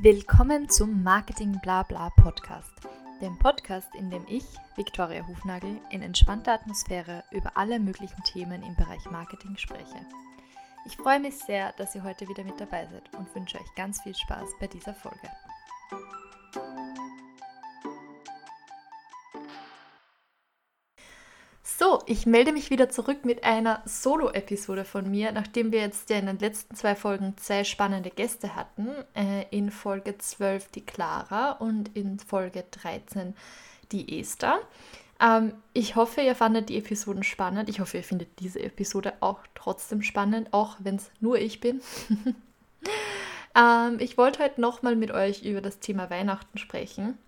Willkommen zum Marketing Blabla Podcast, dem Podcast, in dem ich, Viktoria Hufnagel, in entspannter Atmosphäre über alle möglichen Themen im Bereich Marketing spreche. Ich freue mich sehr, dass ihr heute wieder mit dabei seid und wünsche euch ganz viel Spaß bei dieser Folge. Ich melde mich wieder zurück mit einer Solo-Episode von mir, nachdem wir jetzt ja in den letzten zwei Folgen zwei spannende Gäste hatten. Äh, in Folge 12 die Clara und in Folge 13 die Esther. Ähm, ich hoffe, ihr fandet die Episoden spannend. Ich hoffe, ihr findet diese Episode auch trotzdem spannend, auch wenn es nur ich bin. ähm, ich wollte heute nochmal mit euch über das Thema Weihnachten sprechen.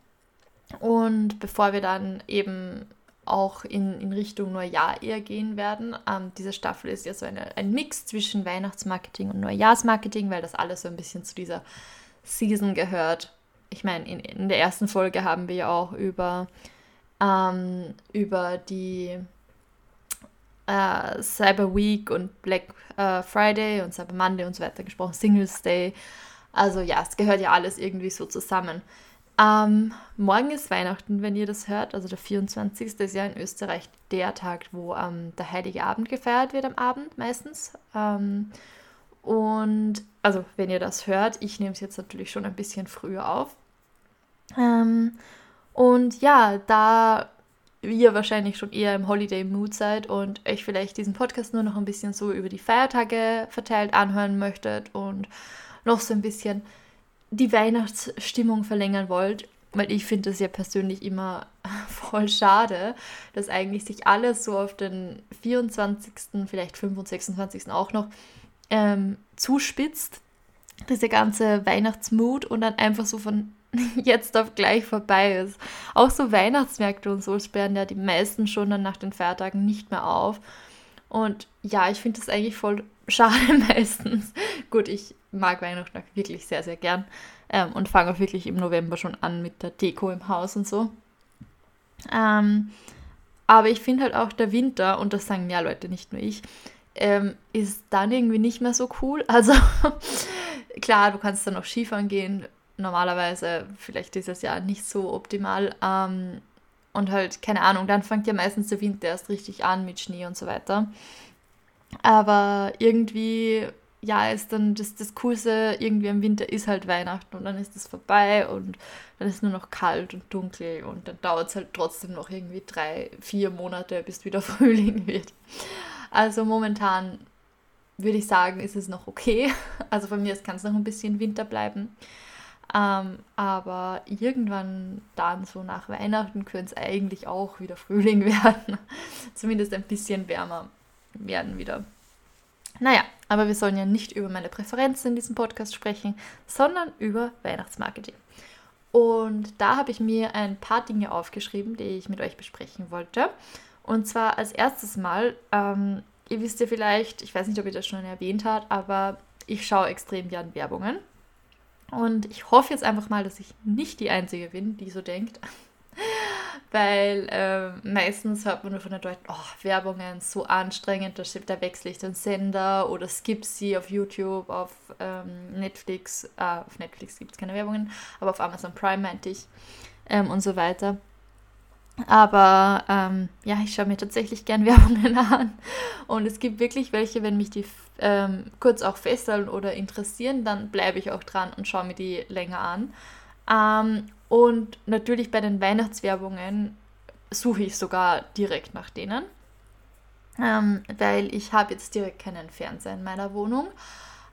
Und bevor wir dann eben auch in, in Richtung Neujahr eher gehen werden. Ähm, diese Staffel ist ja so eine, ein Mix zwischen Weihnachtsmarketing und Neujahrsmarketing, weil das alles so ein bisschen zu dieser Season gehört. Ich meine, in, in der ersten Folge haben wir ja auch über, ähm, über die äh, Cyber Week und Black äh, Friday und Cyber Monday und so weiter gesprochen, Singles Day. Also ja, es gehört ja alles irgendwie so zusammen. Ähm, morgen ist Weihnachten, wenn ihr das hört. Also der 24. ist ja in Österreich der Tag, wo ähm, der Heilige Abend gefeiert wird am Abend meistens. Ähm, und also wenn ihr das hört, ich nehme es jetzt natürlich schon ein bisschen früher auf. Ähm, und ja, da ihr wahrscheinlich schon eher im Holiday-Mood seid und euch vielleicht diesen Podcast nur noch ein bisschen so über die Feiertage verteilt anhören möchtet und noch so ein bisschen die Weihnachtsstimmung verlängern wollt, weil ich finde das ja persönlich immer voll schade, dass eigentlich sich alles so auf den 24., vielleicht 25., 26. auch noch ähm, zuspitzt, diese ganze Weihnachtsmut und dann einfach so von jetzt auf gleich vorbei ist. Auch so Weihnachtsmärkte und so sperren ja die meisten schon dann nach den Feiertagen nicht mehr auf. Und ja, ich finde das eigentlich voll schade meistens. Gut, ich mag Weihnachten wirklich sehr, sehr gern ähm, und fange auch wirklich im November schon an mit der Deko im Haus und so. Ähm, aber ich finde halt auch der Winter, und das sagen mehr Leute, nicht nur ich, ähm, ist dann irgendwie nicht mehr so cool. Also klar, du kannst dann auch Skifahren gehen, normalerweise vielleicht dieses Jahr nicht so optimal. Ähm, und halt, keine Ahnung, dann fängt ja meistens der Winter erst richtig an mit Schnee und so weiter. Aber irgendwie, ja, ist dann das, das Coolste irgendwie im Winter ist halt Weihnachten und dann ist es vorbei und dann ist nur noch kalt und dunkel und dann dauert es halt trotzdem noch irgendwie drei, vier Monate, bis wieder Frühling wird. Also momentan würde ich sagen, ist es noch okay. Also von mir kann es noch ein bisschen Winter bleiben. Ähm, aber irgendwann dann so nach Weihnachten könnte es eigentlich auch wieder Frühling werden. Zumindest ein bisschen wärmer werden wieder. Naja, aber wir sollen ja nicht über meine Präferenzen in diesem Podcast sprechen, sondern über Weihnachtsmarketing. Und da habe ich mir ein paar Dinge aufgeschrieben, die ich mit euch besprechen wollte. Und zwar als erstes Mal, ähm, ihr wisst ja vielleicht, ich weiß nicht, ob ihr das schon erwähnt habt, aber ich schaue extrem gern Werbungen. Und ich hoffe jetzt einfach mal, dass ich nicht die Einzige bin, die so denkt. Weil äh, meistens hört man nur von den Leuten, oh, Werbungen so anstrengend, da, wechsle ich den Sender oder skip sie auf YouTube, auf ähm, Netflix. Äh, auf Netflix gibt es keine Werbungen, aber auf Amazon Prime meinte ich ähm, und so weiter. Aber ähm, ja, ich schaue mir tatsächlich gern Werbungen an. Und es gibt wirklich welche, wenn mich die ähm, kurz auch fesseln oder interessieren, dann bleibe ich auch dran und schaue mir die länger an. Ähm, und natürlich bei den Weihnachtswerbungen suche ich sogar direkt nach denen. Ähm, weil ich habe jetzt direkt keinen Fernseher in meiner Wohnung.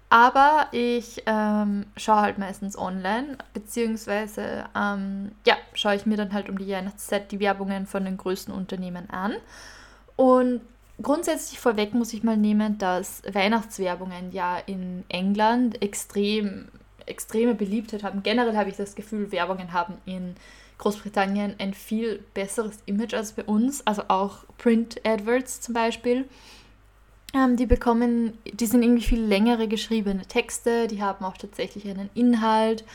Aber ich ähm, schaue halt meistens online, beziehungsweise ähm, ja, schaue ich mir dann halt um die Jahreszeit die Werbungen von den größten Unternehmen an. Und grundsätzlich vorweg muss ich mal nehmen, dass Weihnachtswerbungen ja in England extrem, extreme Beliebtheit haben. Generell habe ich das Gefühl, Werbungen haben in Großbritannien ein viel besseres Image als bei uns. Also auch Print-Adverts zum Beispiel. Ähm, die bekommen, die sind irgendwie viel längere geschriebene Texte, die haben auch tatsächlich einen Inhalt.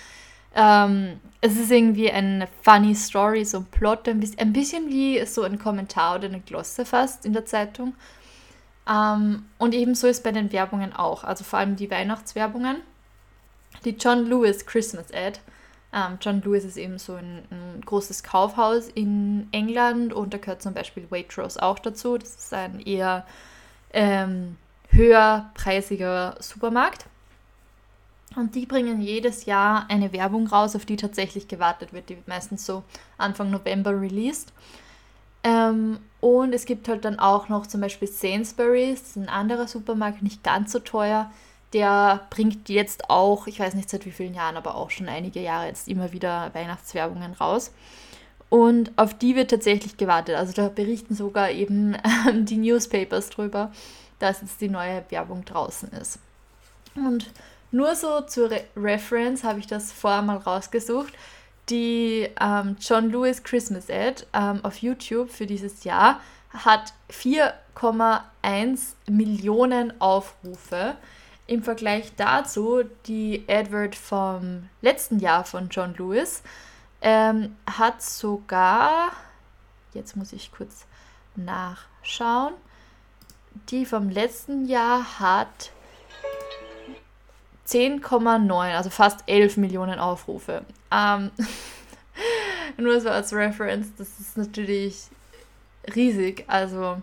Ähm, es ist irgendwie eine funny Story, so ein Plot, ein bisschen, ein bisschen wie so ein Kommentar oder eine Glosse fast in der Zeitung. Ähm, und ebenso ist bei den Werbungen auch, also vor allem die Weihnachtswerbungen. Die John Lewis Christmas Ad. Ähm, John Lewis ist eben so ein, ein, großes Kaufhaus in England und da gehört zum Beispiel Waitrose auch dazu. Das ist ein eher ähm, höherpreisiger Supermarkt. Und die bringen jedes Jahr eine Werbung raus, auf die tatsächlich gewartet wird. Die wird meistens so Anfang November released. Ähm, und es gibt halt dann auch noch zum Beispiel Sainsbury's, ein anderer Supermarkt, nicht ganz so teuer. Der bringt jetzt auch, ich weiß nicht seit wie vielen Jahren, aber auch schon einige Jahre jetzt immer wieder Weihnachtswerbungen raus. Und auf die wird tatsächlich gewartet. Also da berichten sogar eben ähm, die Newspapers drüber, dass jetzt die neue Werbung draußen ist. Und nur so zur Re Reference habe ich das vorher mal rausgesucht. Die ähm, John Lewis Christmas Ad ähm, auf YouTube für dieses Jahr hat 4,1 Millionen Aufrufe. Im Vergleich dazu die Advert vom letzten Jahr von John Lewis ähm, hat sogar, jetzt muss ich kurz nachschauen, die vom letzten Jahr hat 10,9, also fast 11 Millionen Aufrufe. Ähm, nur so als Reference, das ist natürlich riesig. Also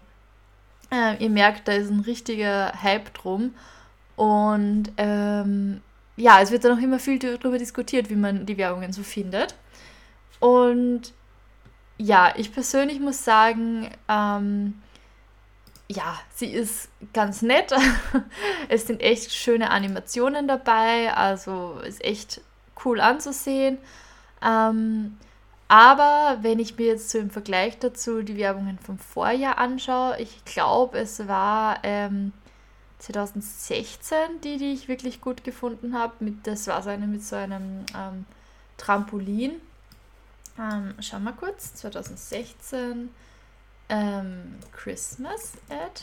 äh, ihr merkt, da ist ein richtiger Hype drum. Und ähm, ja, es wird da noch immer viel darüber diskutiert, wie man die Werbungen so findet. Und ja, ich persönlich muss sagen, ähm, ja, sie ist ganz nett. es sind echt schöne Animationen dabei, also ist echt cool anzusehen. Ähm, aber wenn ich mir jetzt so im Vergleich dazu die Werbungen vom Vorjahr anschaue, ich glaube, es war ähm, 2016 die, die ich wirklich gut gefunden habe. das war so eine mit so einem ähm, Trampolin. Ähm, schauen wir kurz, 2016 ähm, Christmas Ad.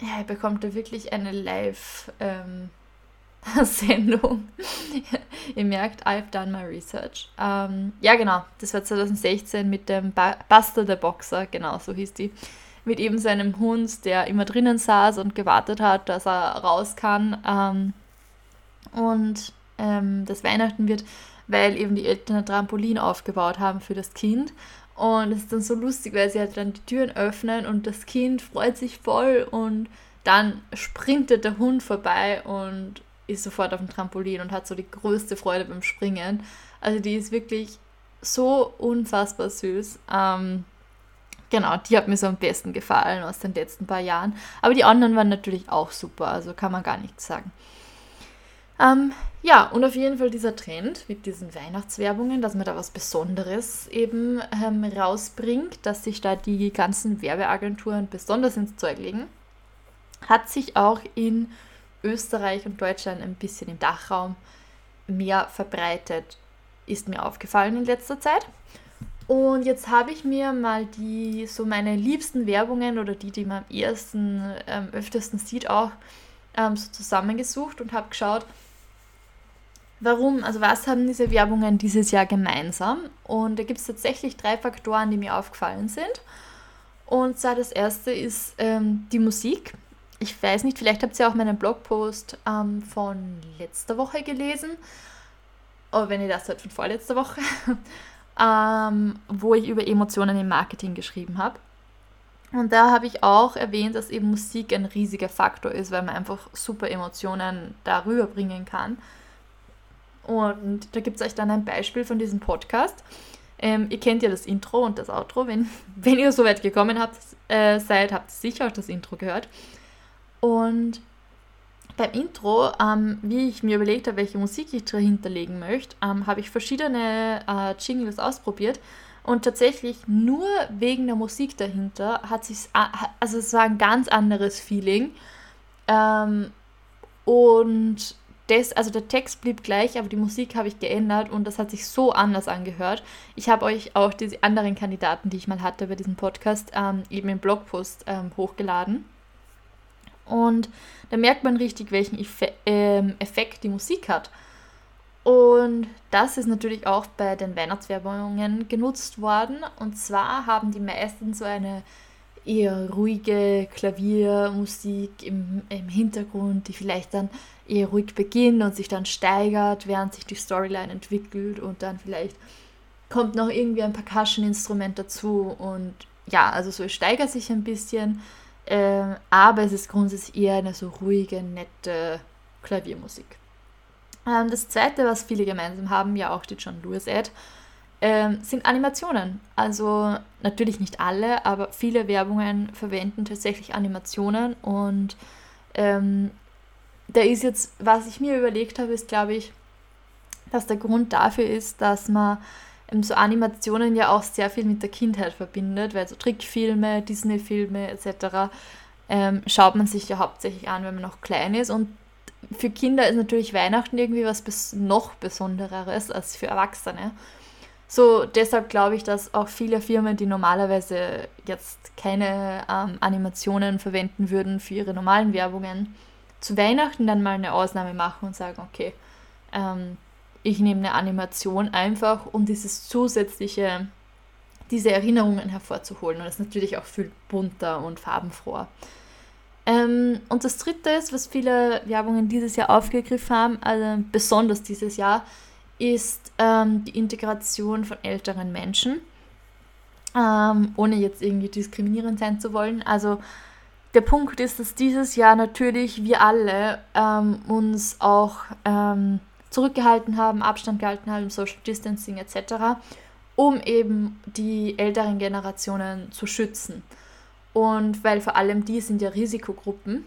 Ja, er bekommt da wirklich eine Live-Sendung. Ihr merkt, I've done my research. Ähm, ja, genau, das war 2016 mit dem ba Buster the Boxer, genau, so hieß die. Mit eben seinem Hund, der immer drinnen saß und gewartet hat, dass er raus kann. Ähm, und ähm, das Weihnachten wird weil eben die Eltern ein Trampolin aufgebaut haben für das Kind. Und es ist dann so lustig, weil sie halt dann die Türen öffnen und das Kind freut sich voll und dann sprintet der Hund vorbei und ist sofort auf dem Trampolin und hat so die größte Freude beim Springen. Also die ist wirklich so unfassbar süß. Ähm, genau, die hat mir so am besten gefallen aus den letzten paar Jahren. Aber die anderen waren natürlich auch super, also kann man gar nichts sagen. Ähm, ja, und auf jeden Fall dieser Trend mit diesen Weihnachtswerbungen, dass man da was Besonderes eben ähm, rausbringt, dass sich da die ganzen Werbeagenturen besonders ins Zeug legen, hat sich auch in Österreich und Deutschland ein bisschen im Dachraum mehr verbreitet, ist mir aufgefallen in letzter Zeit. Und jetzt habe ich mir mal die, so meine liebsten Werbungen oder die, die man am ersten, ähm, öftesten sieht, auch ähm, so zusammengesucht und habe geschaut, Warum, also was haben diese Werbungen dieses Jahr gemeinsam? Und da gibt es tatsächlich drei Faktoren, die mir aufgefallen sind. Und zwar das erste ist ähm, die Musik. Ich weiß nicht, vielleicht habt ihr auch meinen Blogpost ähm, von letzter Woche gelesen. Oder wenn ihr das hört, von vorletzter Woche. ähm, wo ich über Emotionen im Marketing geschrieben habe. Und da habe ich auch erwähnt, dass eben Musik ein riesiger Faktor ist, weil man einfach super Emotionen darüber bringen kann. Und da gibt es euch dann ein Beispiel von diesem Podcast. Ähm, ihr kennt ja das Intro und das Outro. Wenn, wenn ihr so weit gekommen habt, äh, seid, habt ihr sicher auch das Intro gehört. Und beim Intro, ähm, wie ich mir überlegt habe, welche Musik ich dahinter legen möchte, ähm, habe ich verschiedene äh, Jingles ausprobiert. Und tatsächlich nur wegen der Musik dahinter hat sich, also es war ein ganz anderes Feeling. Ähm, und das, also der Text blieb gleich, aber die Musik habe ich geändert und das hat sich so anders angehört. Ich habe euch auch diese anderen Kandidaten, die ich mal hatte bei diesem Podcast, ähm, eben im Blogpost ähm, hochgeladen. Und da merkt man richtig, welchen Effe ähm, Effekt die Musik hat. Und das ist natürlich auch bei den Weihnachtswerbungen genutzt worden. Und zwar haben die meisten so eine eher ruhige Klaviermusik im, im Hintergrund, die vielleicht dann eher ruhig beginnt und sich dann steigert, während sich die Storyline entwickelt und dann vielleicht kommt noch irgendwie ein Percussion-Instrument dazu und ja, also so steigert sich ein bisschen, äh, aber es ist grundsätzlich eher eine so ruhige, nette Klaviermusik. Ähm, das zweite, was viele gemeinsam haben, ja auch die John Lewis-Ad, ähm, sind Animationen. Also natürlich nicht alle, aber viele Werbungen verwenden tatsächlich Animationen und ähm, da ist jetzt, was ich mir überlegt habe, ist, glaube ich, dass der Grund dafür ist, dass man ähm, so Animationen ja auch sehr viel mit der Kindheit verbindet, weil so Trickfilme, Disney-Filme etc. Ähm, schaut man sich ja hauptsächlich an, wenn man noch klein ist. Und für Kinder ist natürlich Weihnachten irgendwie was bis noch Besondereres als für Erwachsene. So, deshalb glaube ich, dass auch viele Firmen, die normalerweise jetzt keine ähm, Animationen verwenden würden für ihre normalen Werbungen, zu Weihnachten dann mal eine Ausnahme machen und sagen, okay, ähm, ich nehme eine Animation einfach, um dieses zusätzliche, diese Erinnerungen hervorzuholen. Und das ist natürlich auch viel bunter und farbenfroher. Ähm, und das dritte ist, was viele Werbungen dieses Jahr aufgegriffen haben, also besonders dieses Jahr, ist ähm, die Integration von älteren Menschen, ähm, ohne jetzt irgendwie diskriminierend sein zu wollen. Also der Punkt ist, dass dieses Jahr natürlich wir alle ähm, uns auch ähm, zurückgehalten haben, Abstand gehalten haben, Social Distancing etc., um eben die älteren Generationen zu schützen. Und weil vor allem die sind ja Risikogruppen.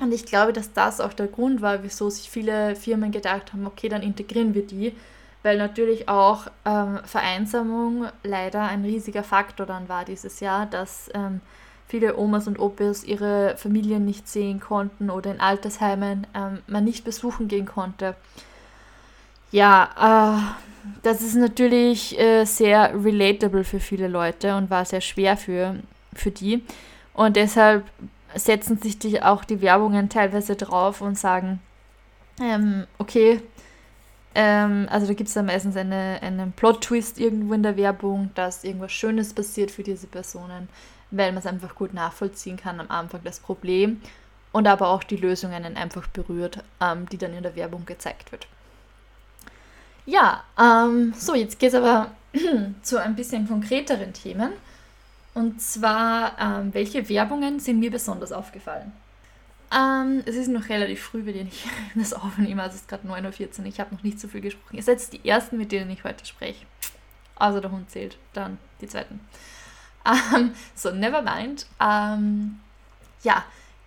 Und ich glaube, dass das auch der Grund war, wieso sich viele Firmen gedacht haben, okay, dann integrieren wir die, weil natürlich auch ähm, Vereinsamung leider ein riesiger Faktor dann war dieses Jahr, dass ähm, viele Omas und Opas ihre Familien nicht sehen konnten oder in Altersheimen ähm, man nicht besuchen gehen konnte. Ja, äh, das ist natürlich äh, sehr relatable für viele Leute und war sehr schwer für, für die. Und deshalb setzen sich die, auch die Werbungen teilweise drauf und sagen, ähm, okay, ähm, also da gibt es dann meistens eine, einen Plot-Twist irgendwo in der Werbung, dass irgendwas Schönes passiert für diese Personen weil man es einfach gut nachvollziehen kann am Anfang das Problem und aber auch die Lösungen einfach berührt, ähm, die dann in der Werbung gezeigt wird. Ja, ähm, so, jetzt geht es aber zu ein bisschen konkreteren Themen. Und zwar, ähm, welche Werbungen sind mir besonders aufgefallen? Ähm, es ist noch relativ früh, denen ich das aufnehme, also es ist gerade 9.14 Uhr, ich habe noch nicht so viel gesprochen. Ihr seid die Ersten, mit denen ich heute spreche. Also der Hund zählt, dann die Zweiten. Ähm, so, never mind. Ähm, ja,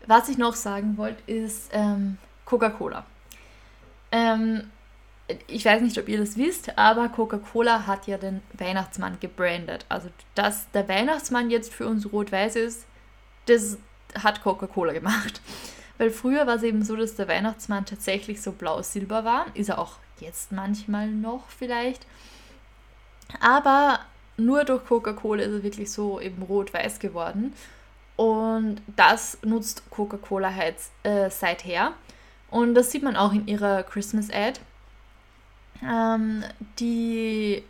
was ich noch sagen wollte, ist ähm, Coca-Cola. Ich weiß nicht, ob ihr das wisst, aber Coca-Cola hat ja den Weihnachtsmann gebrandet. Also, dass der Weihnachtsmann jetzt für uns rot-weiß ist, das hat Coca-Cola gemacht. Weil früher war es eben so, dass der Weihnachtsmann tatsächlich so blau-silber war. Ist er auch jetzt manchmal noch vielleicht. Aber nur durch Coca-Cola ist er wirklich so eben rot-weiß geworden. Und das nutzt Coca-Cola halt äh, seither. Und das sieht man auch in ihrer Christmas-Ad, ähm, die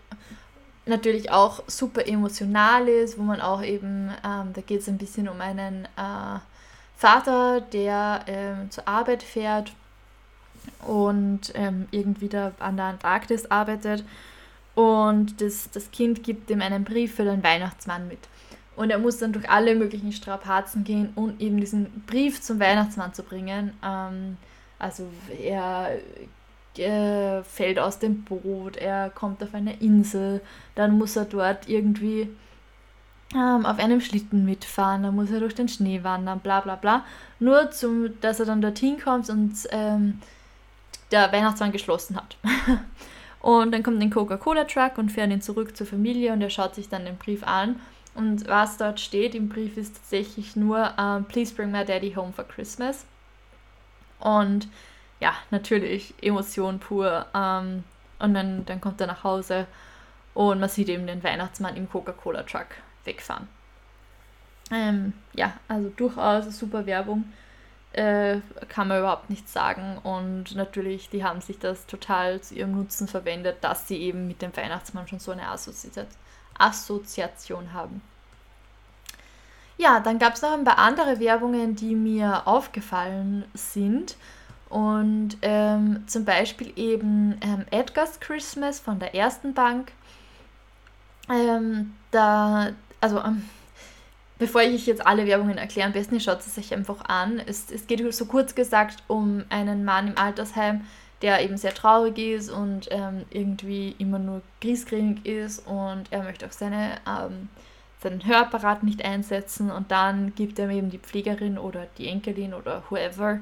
natürlich auch super emotional ist, wo man auch eben, ähm, da geht es ein bisschen um einen äh, Vater, der ähm, zur Arbeit fährt und ähm, irgendwie da an der Antarktis arbeitet und das, das Kind gibt ihm einen Brief für den Weihnachtsmann mit. Und er muss dann durch alle möglichen Strapazen gehen, um eben diesen Brief zum Weihnachtsmann zu bringen. Ähm, also er äh, fällt aus dem Boot, er kommt auf eine Insel, dann muss er dort irgendwie ähm, auf einem Schlitten mitfahren, dann muss er durch den Schnee wandern, bla bla bla. Nur, zum, dass er dann dorthin kommt und ähm, der Weihnachtsmann geschlossen hat. Und dann kommt ein Coca-Cola-Truck und fährt ihn zurück zur Familie und er schaut sich dann den Brief an. Und was dort steht im Brief ist tatsächlich nur uh, Please bring my daddy home for Christmas. Und ja, natürlich Emotion pur. Ähm, und dann, dann kommt er nach Hause und man sieht eben den Weihnachtsmann im Coca-Cola-Truck wegfahren. Ähm, ja, also durchaus super Werbung äh, kann man überhaupt nichts sagen. Und natürlich, die haben sich das total zu ihrem Nutzen verwendet, dass sie eben mit dem Weihnachtsmann schon so eine Assozi Assoziation haben. Ja, dann gab es noch ein paar andere Werbungen, die mir aufgefallen sind. Und ähm, zum Beispiel eben ähm, Edgar's Christmas von der ersten Bank. Ähm, da, also ähm, bevor ich jetzt alle Werbungen erkläre, am besten schaut es sich einfach an. Es, es geht so kurz gesagt um einen Mann im Altersheim, der eben sehr traurig ist und ähm, irgendwie immer nur griesgrämig ist und er möchte auch seine, ähm, seinen Hörapparat nicht einsetzen und dann gibt er eben die Pflegerin oder die Enkelin oder whoever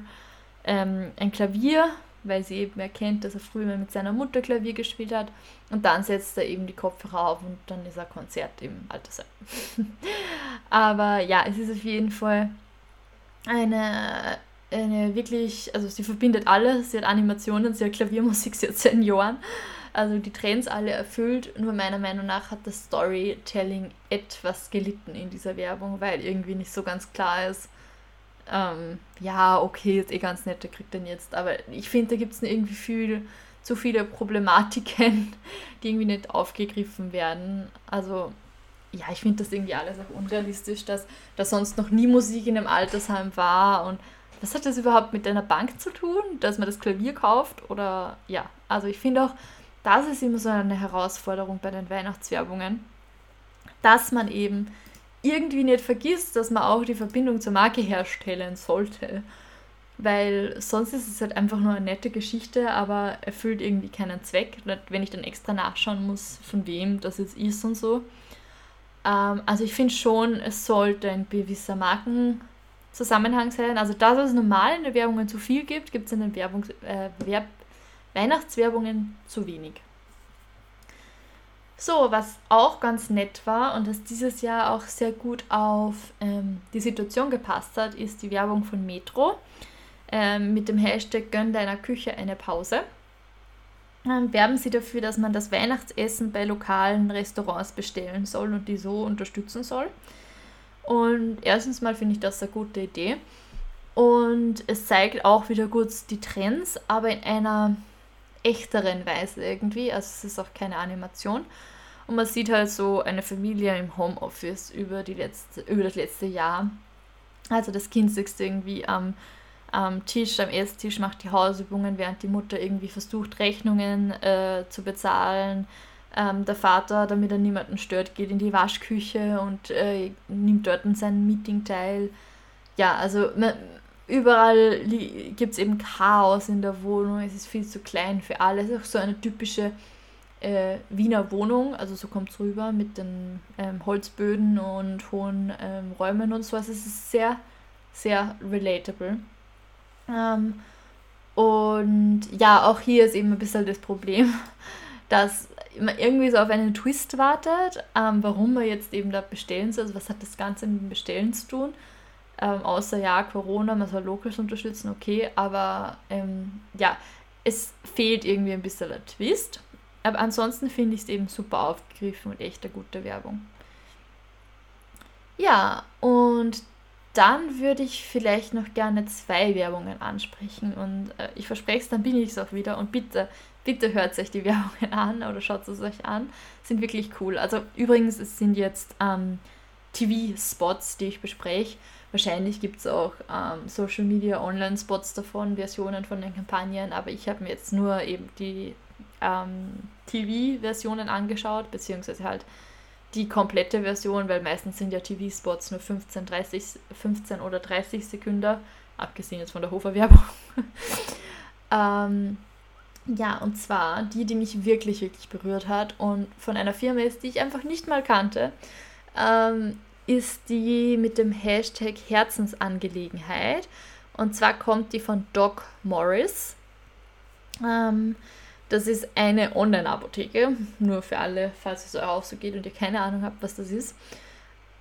ähm, ein Klavier, weil sie eben erkennt, dass er früher mit seiner Mutter Klavier gespielt hat und dann setzt er eben die Kopfhörer auf und dann ist er Konzert im Altersheim. Aber ja, es ist auf jeden Fall eine eine wirklich, also sie verbindet alles, sie hat Animationen, sie hat Klaviermusik, sie hat Senioren. Also die Trends alle erfüllt, nur meiner Meinung nach hat das Storytelling etwas gelitten in dieser Werbung, weil irgendwie nicht so ganz klar ist, ähm, ja, okay, ist eh ganz nett, der kriegt den jetzt, aber ich finde, da gibt es irgendwie viel, zu viele Problematiken, die irgendwie nicht aufgegriffen werden. Also ja, ich finde das irgendwie alles auch unrealistisch, dass da sonst noch nie Musik in einem Altersheim war und was hat das überhaupt mit einer Bank zu tun, dass man das Klavier kauft? Oder ja, also ich finde auch, das ist immer so eine Herausforderung bei den Weihnachtswerbungen, dass man eben irgendwie nicht vergisst, dass man auch die Verbindung zur Marke herstellen sollte. Weil sonst ist es halt einfach nur eine nette Geschichte, aber erfüllt irgendwie keinen Zweck, wenn ich dann extra nachschauen muss, von wem das jetzt ist und so. Ähm, also ich finde schon, es sollte ein gewisser Marken Zusammenhang sein. Also das, was es normal in den Werbungen zu viel gibt, gibt es in den Werbungs äh, Werb Weihnachtswerbungen zu wenig. So, was auch ganz nett war und das dieses Jahr auch sehr gut auf ähm, die Situation gepasst hat, ist die Werbung von Metro ähm, mit dem Hashtag Gönn deiner Küche eine Pause. Ähm, werben sie dafür, dass man das Weihnachtsessen bei lokalen Restaurants bestellen soll und die so unterstützen soll. Und erstens mal finde ich das eine gute Idee. Und es zeigt auch wieder gut die Trends, aber in einer echteren Weise irgendwie. Also es ist auch keine Animation. Und man sieht halt so eine Familie im Homeoffice über, die letzte, über das letzte Jahr. Also das Kind sitzt irgendwie am, am Tisch, am Esstisch, macht die Hausübungen, während die Mutter irgendwie versucht, Rechnungen äh, zu bezahlen ähm, der Vater, damit er niemanden stört, geht in die Waschküche und äh, nimmt dort an seinem Meeting teil. Ja, also man, überall gibt es eben Chaos in der Wohnung, es ist viel zu klein für alle. Es ist auch so eine typische äh, Wiener Wohnung, also so kommt es rüber mit den ähm, Holzböden und hohen ähm, Räumen und so. Also es ist sehr, sehr relatable. Ähm, und ja, auch hier ist eben ein bisschen das Problem, dass man irgendwie so auf einen Twist wartet, ähm, warum man jetzt eben da bestellen soll. Also was hat das Ganze mit dem Bestellen zu tun? Ähm, außer ja, Corona, man soll Locals unterstützen, okay, aber ähm, ja, es fehlt irgendwie ein bisschen der Twist. Aber ansonsten finde ich es eben super aufgegriffen und echt eine gute Werbung. Ja, und dann würde ich vielleicht noch gerne zwei Werbungen ansprechen und äh, ich verspreche es, dann bin ich es auch wieder und bitte bitte hört euch die Werbungen an oder schaut es euch an. Sind wirklich cool. Also übrigens, es sind jetzt ähm, TV-Spots, die ich bespreche. Wahrscheinlich gibt es auch ähm, Social Media Online-Spots davon, Versionen von den Kampagnen, aber ich habe mir jetzt nur eben die ähm, TV-Versionen angeschaut, beziehungsweise halt die komplette Version, weil meistens sind ja TV-Spots nur 15, 30, 15 oder 30 Sekunden, abgesehen jetzt von der Hofer-Werbung. ähm, ja, und zwar die, die mich wirklich, wirklich berührt hat und von einer Firma ist, die ich einfach nicht mal kannte, ähm, ist die mit dem Hashtag Herzensangelegenheit. Und zwar kommt die von Doc Morris. Ähm, das ist eine Online-Apotheke, nur für alle, falls es euch auch so geht und ihr keine Ahnung habt, was das ist.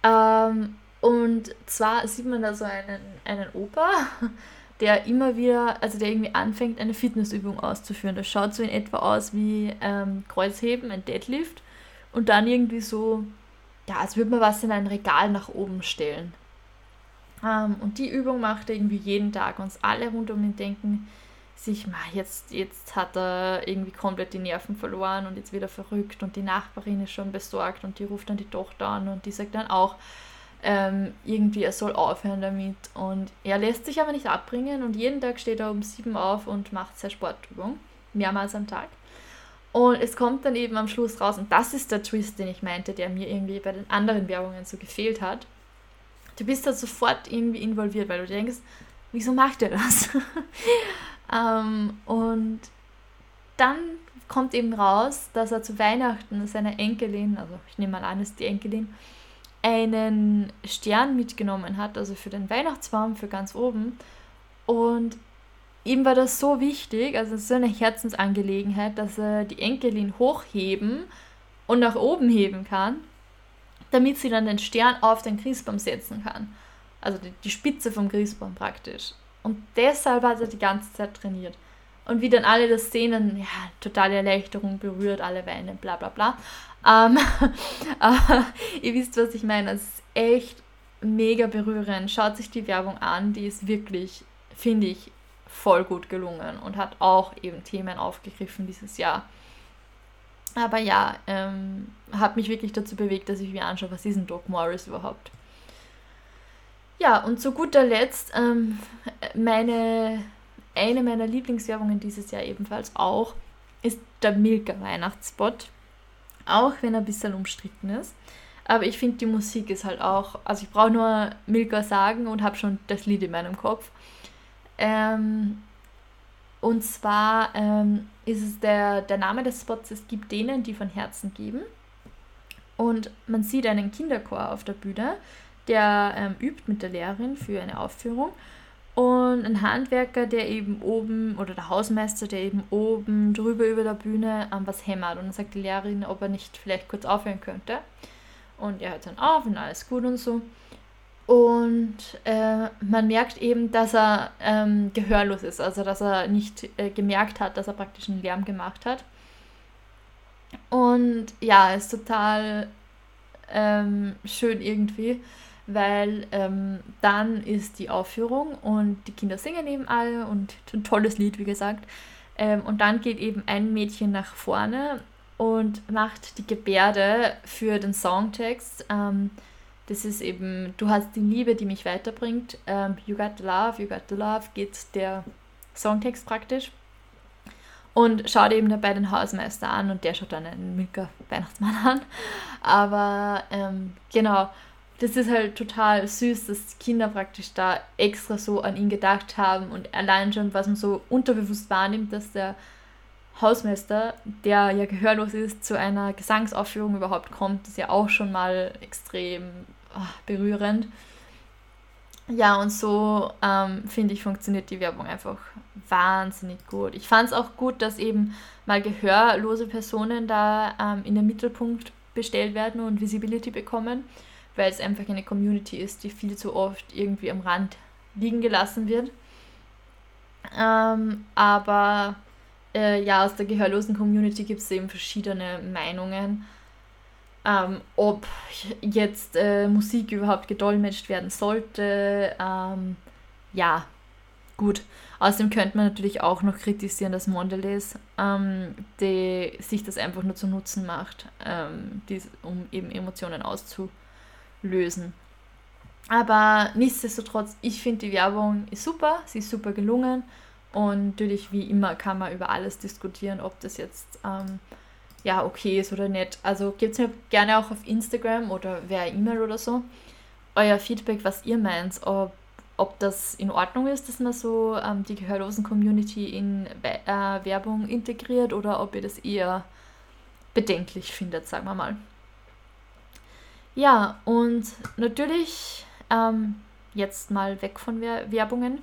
Ähm, und zwar sieht man da so einen, einen Opa, der immer wieder, also der irgendwie anfängt, eine Fitnessübung auszuführen. Das schaut so in etwa aus wie ähm, Kreuzheben, ein Deadlift und dann irgendwie so, ja, als würde man was in ein Regal nach oben stellen. Ähm, und die Übung macht er irgendwie jeden Tag und alle rund um ihn denken sich, jetzt, jetzt hat er irgendwie komplett die Nerven verloren und jetzt wieder verrückt und die Nachbarin ist schon besorgt und die ruft dann die Tochter an und die sagt dann auch, ähm, irgendwie, er soll aufhören damit. Und er lässt sich aber nicht abbringen und jeden Tag steht er um sieben auf und macht seine Sportübung, mehrmals am Tag. Und es kommt dann eben am Schluss raus, und das ist der Twist, den ich meinte, der mir irgendwie bei den anderen Werbungen so gefehlt hat. Du bist da sofort irgendwie involviert, weil du denkst, wieso macht er das? ähm, und dann kommt eben raus, dass er zu Weihnachten seiner Enkelin, also ich nehme mal an, ist die Enkelin, einen Stern mitgenommen hat, also für den Weihnachtsbaum, für ganz oben. Und ihm war das so wichtig, also so eine Herzensangelegenheit, dass er die Enkelin hochheben und nach oben heben kann, damit sie dann den Stern auf den Christbaum setzen kann. Also die, die Spitze vom Christbaum praktisch. Und deshalb hat er die ganze Zeit trainiert. Und wie dann alle das sehen, dann, ja, totale Erleichterung berührt, alle weinen, bla bla bla. Ähm, ihr wisst, was ich meine. Es ist echt mega berührend. Schaut sich die Werbung an, die ist wirklich, finde ich, voll gut gelungen und hat auch eben Themen aufgegriffen dieses Jahr. Aber ja, ähm, hat mich wirklich dazu bewegt, dass ich mir anschaue, was ist ein Doc Morris überhaupt. Ja, und zu guter Letzt, ähm, meine, eine meiner Lieblingswerbungen dieses Jahr ebenfalls auch, ist der Milka Weihnachtsspot. Auch wenn er ein bisschen umstritten ist. Aber ich finde, die Musik ist halt auch, also ich brauche nur Milka sagen und habe schon das Lied in meinem Kopf. Ähm, und zwar ähm, ist es der, der Name des Spots, es gibt denen, die von Herzen geben. Und man sieht einen Kinderchor auf der Bühne, der ähm, übt mit der Lehrerin für eine Aufführung. Und ein Handwerker, der eben oben, oder der Hausmeister, der eben oben drüber über der Bühne ähm, was hämmert. Und dann sagt die Lehrerin, ob er nicht vielleicht kurz aufhören könnte. Und er hört dann auf und alles gut und so. Und äh, man merkt eben, dass er ähm, gehörlos ist, also dass er nicht äh, gemerkt hat, dass er praktisch einen Lärm gemacht hat. Und ja, ist total ähm, schön irgendwie, weil ähm, dann ist die Aufführung und die Kinder singen eben alle und ein tolles Lied, wie gesagt. Ähm, und dann geht eben ein Mädchen nach vorne und macht die Gebärde für den Songtext. Das ist eben, du hast die Liebe, die mich weiterbringt. Ähm, you got the love, you got the love geht der Songtext praktisch. Und schaut eben dabei den Hausmeister an und der schaut dann einen Milka Weihnachtsmann an. Aber ähm, genau, das ist halt total süß, dass Kinder praktisch da extra so an ihn gedacht haben und allein schon, was man so unterbewusst wahrnimmt, dass der Hausmeister, der ja gehörlos ist, zu einer Gesangsaufführung überhaupt kommt, ist ja auch schon mal extrem ach, berührend. Ja, und so ähm, finde ich, funktioniert die Werbung einfach wahnsinnig gut. Ich fand es auch gut, dass eben mal gehörlose Personen da ähm, in den Mittelpunkt bestellt werden und Visibility bekommen, weil es einfach eine Community ist, die viel zu oft irgendwie am Rand liegen gelassen wird. Ähm, aber äh, ja, aus der gehörlosen Community gibt es eben verschiedene Meinungen, ähm, ob jetzt äh, Musik überhaupt gedolmetscht werden sollte. Ähm, ja, gut. Außerdem könnte man natürlich auch noch kritisieren, dass Mondelez ähm, die, sich das einfach nur zu Nutzen macht, ähm, dies, um eben Emotionen auszulösen. Aber nichtsdestotrotz, ich finde die Werbung ist super, sie ist super gelungen. Und natürlich, wie immer, kann man über alles diskutieren, ob das jetzt ähm, ja okay ist oder nicht. Also gebt mir gerne auch auf Instagram oder via E-Mail oder so euer Feedback, was ihr meint, ob, ob das in Ordnung ist, dass man so ähm, die gehörlosen Community in äh, Werbung integriert oder ob ihr das eher bedenklich findet, sagen wir mal. Ja, und natürlich ähm, jetzt mal weg von Werbungen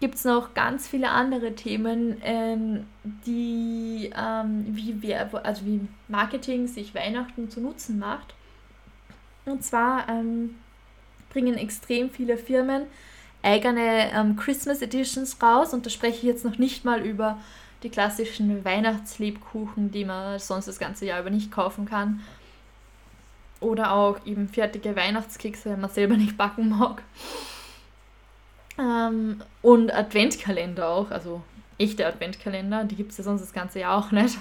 gibt es noch ganz viele andere Themen, ähm, die ähm, wie, Werb also wie Marketing sich Weihnachten zu Nutzen macht. Und zwar ähm, bringen extrem viele Firmen eigene ähm, Christmas Editions raus und da spreche ich jetzt noch nicht mal über die klassischen Weihnachtslebkuchen, die man sonst das ganze Jahr über nicht kaufen kann. Oder auch eben fertige Weihnachtskekse, wenn man selber nicht backen mag. Ähm, und Adventkalender auch, also echte Adventkalender, die gibt es ja sonst das ganze Jahr auch nicht.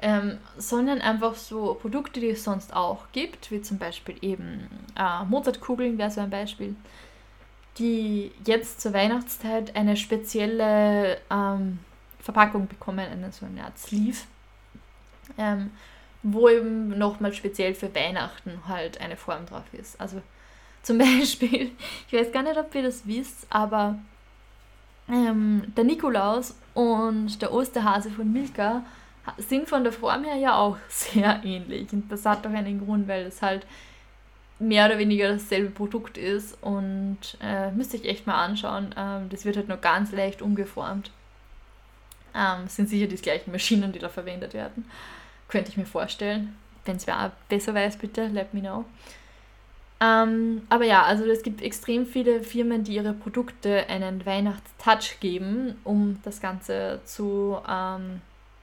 ähm, sondern einfach so Produkte, die es sonst auch gibt, wie zum Beispiel eben äh, Mozartkugeln wäre so ein Beispiel, die jetzt zur Weihnachtszeit eine spezielle ähm, Verpackung bekommen, eine, so eine Art Sleeve, ähm, wo eben nochmal speziell für Weihnachten halt eine Form drauf ist. Also zum Beispiel, ich weiß gar nicht, ob ihr das wisst, aber ähm, der Nikolaus und der Osterhase von Milka sind von der Form her ja auch sehr ähnlich. Und das hat doch einen Grund, weil es halt mehr oder weniger dasselbe Produkt ist und äh, müsste ich echt mal anschauen. Ähm, das wird halt nur ganz leicht umgeformt. Ähm, sind sicher die gleichen Maschinen, die da verwendet werden. Könnte ich mir vorstellen. Wenn es wer besser weiß, bitte let me know. Ähm, aber ja, also es gibt extrem viele Firmen, die ihre Produkte einen Weihnachtstouch geben, um das Ganze zu ähm,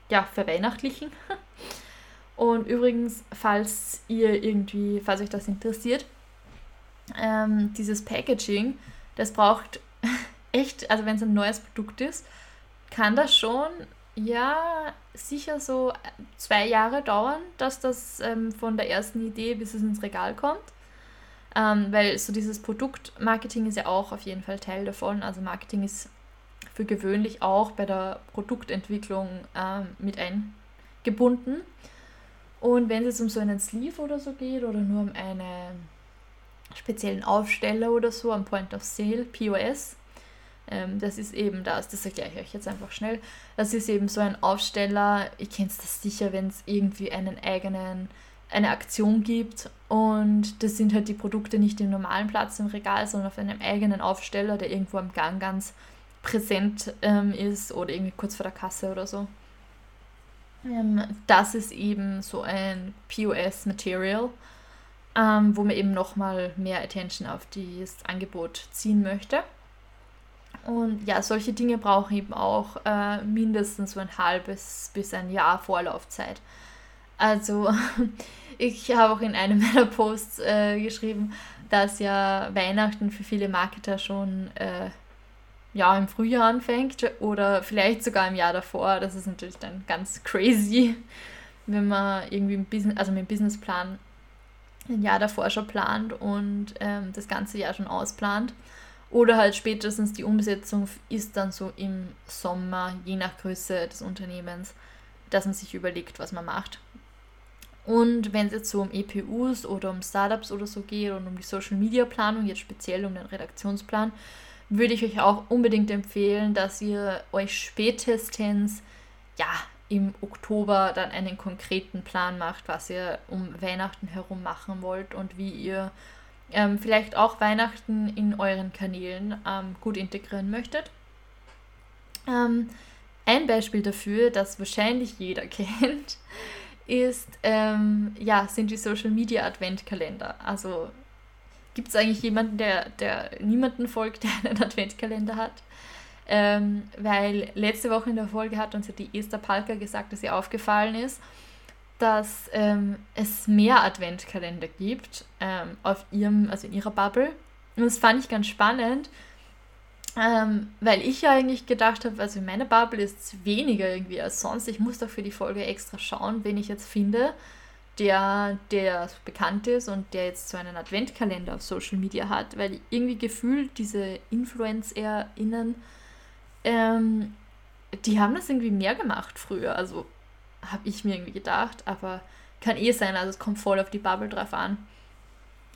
ja, verweihnachtlichen. Und übrigens, falls ihr irgendwie, falls euch das interessiert, ähm, dieses Packaging, das braucht echt, also wenn es ein neues Produkt ist, kann das schon, ja, sicher so zwei Jahre dauern, dass das ähm, von der ersten Idee bis es ins Regal kommt. Ähm, weil so dieses Produktmarketing ist ja auch auf jeden Fall Teil davon. Also Marketing ist für gewöhnlich auch bei der Produktentwicklung ähm, mit eingebunden. Und wenn es jetzt um so einen Sleeve oder so geht oder nur um einen speziellen Aufsteller oder so am Point of Sale, POS, ähm, das ist eben das, das erkläre ich euch jetzt einfach schnell. Das ist eben so ein Aufsteller, ihr kennt das sicher, wenn es irgendwie einen eigenen eine Aktion gibt und das sind halt die Produkte nicht im normalen Platz im Regal, sondern auf einem eigenen Aufsteller, der irgendwo am Gang ganz präsent ähm, ist oder irgendwie kurz vor der Kasse oder so. Ähm, das ist eben so ein POS-Material, ähm, wo man eben nochmal mehr Attention auf das Angebot ziehen möchte. Und ja, solche Dinge brauchen eben auch äh, mindestens so ein halbes bis ein Jahr Vorlaufzeit. Also ich habe auch in einem meiner Posts äh, geschrieben, dass ja Weihnachten für viele Marketer schon äh, ja, im Frühjahr anfängt oder vielleicht sogar im Jahr davor. Das ist natürlich dann ganz crazy, wenn man irgendwie im Business, also mit dem Businessplan ein Jahr davor schon plant und ähm, das ganze Jahr schon ausplant. Oder halt spätestens die Umsetzung ist dann so im Sommer, je nach Größe des Unternehmens, dass man sich überlegt, was man macht. Und wenn es jetzt so um EPUs oder um Startups oder so geht und um die Social Media Planung, jetzt speziell um den Redaktionsplan, würde ich euch auch unbedingt empfehlen, dass ihr euch spätestens ja im Oktober dann einen konkreten Plan macht, was ihr um Weihnachten herum machen wollt und wie ihr ähm, vielleicht auch Weihnachten in euren Kanälen ähm, gut integrieren möchtet. Ähm, ein Beispiel dafür, das wahrscheinlich jeder kennt, ist, ähm, ja, sind die Social Media Adventkalender. Also gibt es eigentlich jemanden, der, der niemanden folgt, der einen Adventkalender hat? Ähm, weil letzte Woche in der Folge hat uns ja die Esther Palker gesagt, dass ihr aufgefallen ist, dass ähm, es mehr Adventkalender gibt ähm, auf ihrem, also in ihrer Bubble. Und das fand ich ganz spannend, ähm, weil ich ja eigentlich gedacht habe, also in meiner Bubble ist weniger irgendwie als sonst. Ich muss doch für die Folge extra schauen, wen ich jetzt finde, der, der bekannt ist und der jetzt so einen Adventkalender auf Social Media hat, weil irgendwie gefühlt diese InfluencerInnen, ähm, die haben das irgendwie mehr gemacht früher. Also habe ich mir irgendwie gedacht, aber kann eh sein, also es kommt voll auf die Bubble drauf an.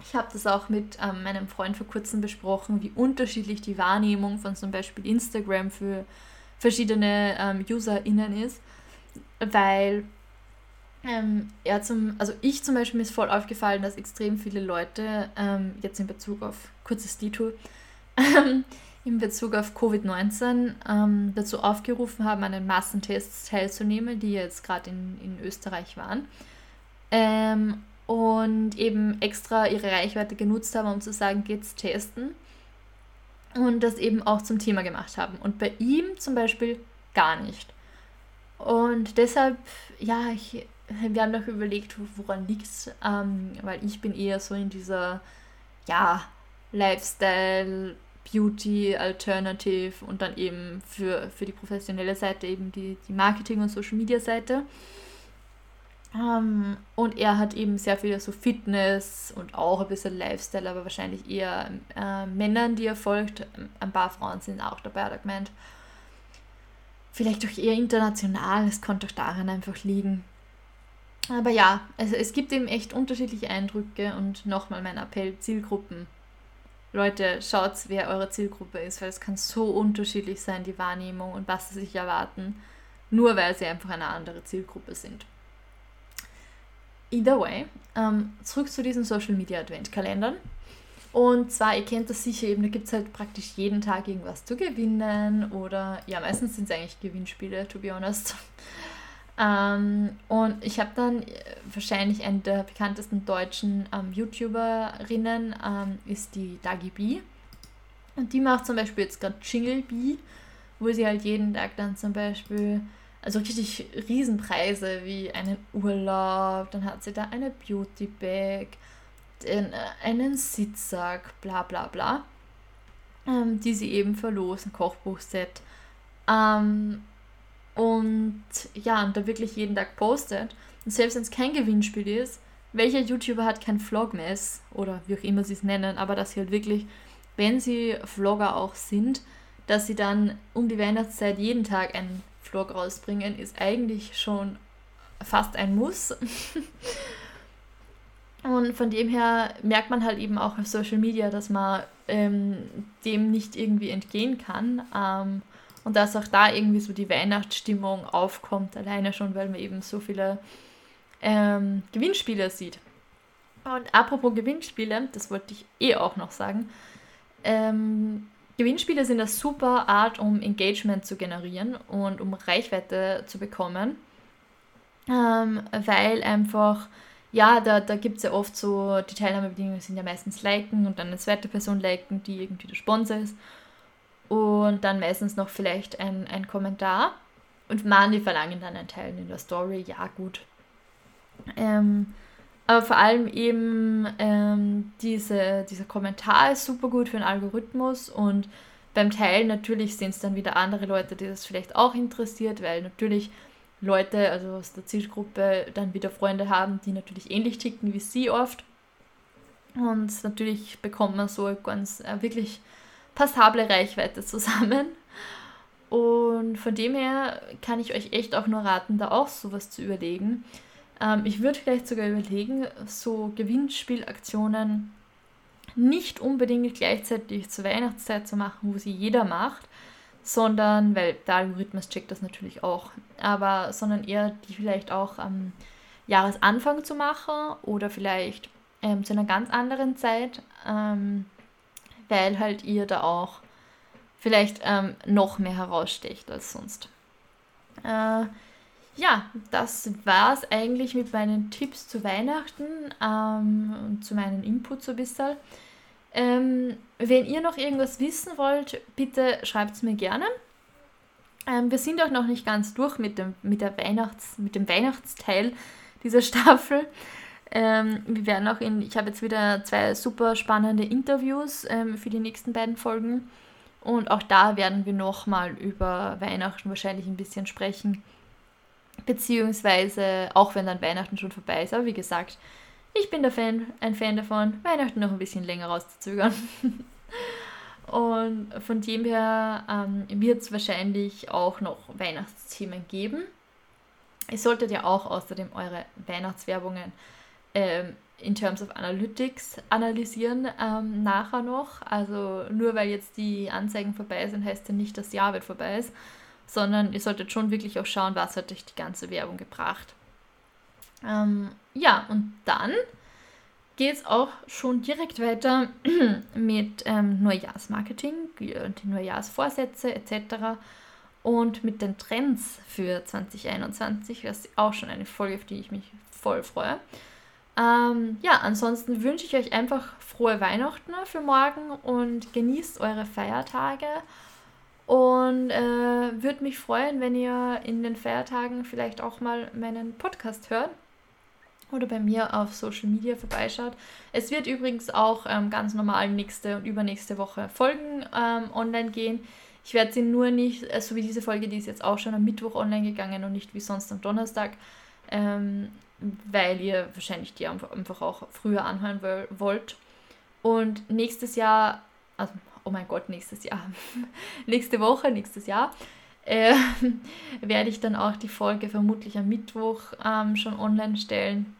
Ich habe das auch mit ähm, meinem Freund vor kurzem besprochen, wie unterschiedlich die Wahrnehmung von zum Beispiel Instagram für verschiedene ähm, UserInnen ist, weil ähm, er zum, also ich zum Beispiel mir ist voll aufgefallen, dass extrem viele Leute ähm, jetzt in Bezug auf kurzes Detour in Bezug auf Covid-19 ähm, dazu aufgerufen haben, an den Massentests teilzunehmen, die jetzt gerade in, in Österreich waren. Und eben extra ihre Reichweite genutzt haben, um zu sagen, geht's testen. Und das eben auch zum Thema gemacht haben. Und bei ihm zum Beispiel gar nicht. Und deshalb, ja, ich, wir haben noch überlegt, woran liegt es, ähm, weil ich bin eher so in dieser, ja, Lifestyle, Beauty, Alternative und dann eben für, für die professionelle Seite eben die, die Marketing- und Social-Media-Seite. Ähm, und er hat eben sehr viel so Fitness und auch ein bisschen Lifestyle, aber wahrscheinlich eher äh, Männern, die er folgt. Ein paar Frauen sind auch dabei, hat er gemeint. Vielleicht auch eher international, es konnte auch daran einfach liegen. Aber ja, also es gibt eben echt unterschiedliche Eindrücke und nochmal mein Appell, Zielgruppen. Leute, schaut, wer eure Zielgruppe ist, weil es kann so unterschiedlich sein, die Wahrnehmung und was sie sich erwarten, nur weil sie einfach eine andere Zielgruppe sind. Either way, ähm, zurück zu diesen Social Media Adventkalendern. Und zwar, ihr kennt das sicher eben, da gibt es halt praktisch jeden Tag irgendwas zu gewinnen oder ja, meistens sind es eigentlich Gewinnspiele, to be honest. Ähm, und ich habe dann äh, wahrscheinlich eine der bekanntesten deutschen ähm, YouTuberinnen, ähm, ist die Dagi B. Und die macht zum Beispiel jetzt gerade Jingle Bee, wo sie halt jeden Tag dann zum Beispiel, also richtig Riesenpreise wie einen Urlaub, dann hat sie da eine Beauty Bag, den, äh, einen Sitzsack, bla bla bla, ähm, die sie eben verlosen, Kochbuchset. Ähm, und ja, und da wirklich jeden Tag postet. Und selbst wenn es kein Gewinnspiel ist, welcher YouTuber hat kein Vlogmas oder wie auch immer sie es nennen, aber dass sie halt wirklich, wenn sie Vlogger auch sind, dass sie dann um die Weihnachtszeit jeden Tag einen Vlog rausbringen, ist eigentlich schon fast ein Muss. Und von dem her merkt man halt eben auch auf Social Media, dass man ähm, dem nicht irgendwie entgehen kann. Ähm, und dass auch da irgendwie so die Weihnachtsstimmung aufkommt, alleine schon, weil man eben so viele ähm, Gewinnspiele sieht. Und apropos Gewinnspiele, das wollte ich eh auch noch sagen. Ähm, Gewinnspiele sind eine super Art, um Engagement zu generieren und um Reichweite zu bekommen, ähm, weil einfach, ja, da, da gibt es ja oft so, die Teilnahmebedingungen sind ja meistens liken und dann eine zweite Person liken, die irgendwie der Sponsor ist und dann meistens noch vielleicht ein, ein Kommentar. Und manche verlangen dann ein Teil in der Story, ja gut. Ähm, aber vor allem eben ähm, diese, dieser Kommentar ist super gut für den Algorithmus und beim Teilen natürlich sind es dann wieder andere Leute, die das vielleicht auch interessiert, weil natürlich Leute, also aus der Zielgruppe, dann wieder Freunde haben, die natürlich ähnlich ticken wie sie oft. Und natürlich bekommt man so ganz äh, wirklich passable Reichweite zusammen. Und von dem her kann ich euch echt auch nur raten, da auch sowas zu überlegen. Ähm, ich würde vielleicht sogar überlegen, so Gewinnspielaktionen nicht unbedingt gleichzeitig zur Weihnachtszeit zu machen, wo sie jeder macht, sondern, weil der Algorithmus checkt das natürlich auch, aber sondern eher die vielleicht auch am Jahresanfang zu machen oder vielleicht ähm, zu einer ganz anderen Zeit. Ähm, weil halt ihr da auch vielleicht ähm, noch mehr herausstecht als sonst. Äh, ja, das war es eigentlich mit meinen Tipps zu Weihnachten ähm, und zu meinen Input so ein bisschen. Ähm, wenn ihr noch irgendwas wissen wollt, bitte schreibt es mir gerne. Ähm, wir sind auch noch nicht ganz durch mit dem, mit, der Weihnachts-, mit dem Weihnachtsteil dieser Staffel. Ähm, wir werden auch in, ich habe jetzt wieder zwei super spannende Interviews ähm, für die nächsten beiden Folgen. Und auch da werden wir nochmal über Weihnachten wahrscheinlich ein bisschen sprechen. Beziehungsweise, auch wenn dann Weihnachten schon vorbei ist. Aber wie gesagt, ich bin der Fan, ein Fan davon, Weihnachten noch ein bisschen länger rauszuzögern. Und von dem her ähm, wird es wahrscheinlich auch noch Weihnachtsthemen geben. Ihr solltet ja auch außerdem eure Weihnachtswerbungen ähm, in Terms of Analytics analysieren ähm, nachher noch. Also nur weil jetzt die Anzeigen vorbei sind, heißt ja nicht, dass das Jahr wird vorbei ist, sondern ihr solltet schon wirklich auch schauen, was hat euch die ganze Werbung gebracht. Ähm, ja, und dann geht es auch schon direkt weiter mit ähm, Neujahrsmarketing, die Neujahrsvorsätze etc. Und mit den Trends für 2021, das ist auch schon eine Folge, auf die ich mich voll freue. Ähm, ja, ansonsten wünsche ich euch einfach frohe Weihnachten für morgen und genießt eure Feiertage. Und äh, würde mich freuen, wenn ihr in den Feiertagen vielleicht auch mal meinen Podcast hört oder bei mir auf Social Media vorbeischaut. Es wird übrigens auch ähm, ganz normal nächste und übernächste Woche Folgen ähm, online gehen. Ich werde sie nur nicht, äh, so wie diese Folge, die ist jetzt auch schon am Mittwoch online gegangen und nicht wie sonst am Donnerstag. Ähm, weil ihr wahrscheinlich die einfach auch früher anhören wollt. Und nächstes Jahr, also, oh mein Gott, nächstes Jahr, nächste Woche, nächstes Jahr, äh, werde ich dann auch die Folge vermutlich am Mittwoch ähm, schon online stellen.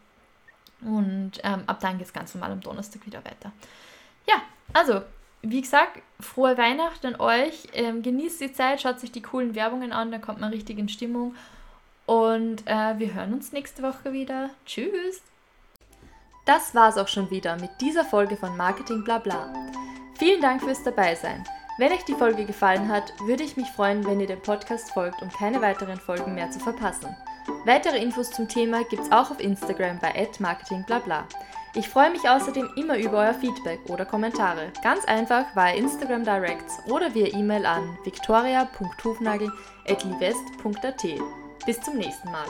Und ähm, ab dann geht es ganz normal am Donnerstag wieder weiter. Ja, also, wie gesagt, frohe Weihnachten an euch. Ähm, genießt die Zeit, schaut sich die coolen Werbungen an, da kommt man richtig in Stimmung. Und äh, wir hören uns nächste Woche wieder. Tschüss! Das war's auch schon wieder mit dieser Folge von Marketing Blabla. Vielen Dank fürs Dabeisein. Wenn euch die Folge gefallen hat, würde ich mich freuen, wenn ihr dem Podcast folgt, um keine weiteren Folgen mehr zu verpassen. Weitere Infos zum Thema gibt's auch auf Instagram bei @marketingblabla. Ich freue mich außerdem immer über euer Feedback oder Kommentare. Ganz einfach via Instagram Directs oder via E-Mail an victoria.hufnagel.livest.at. Bis zum nächsten Mal.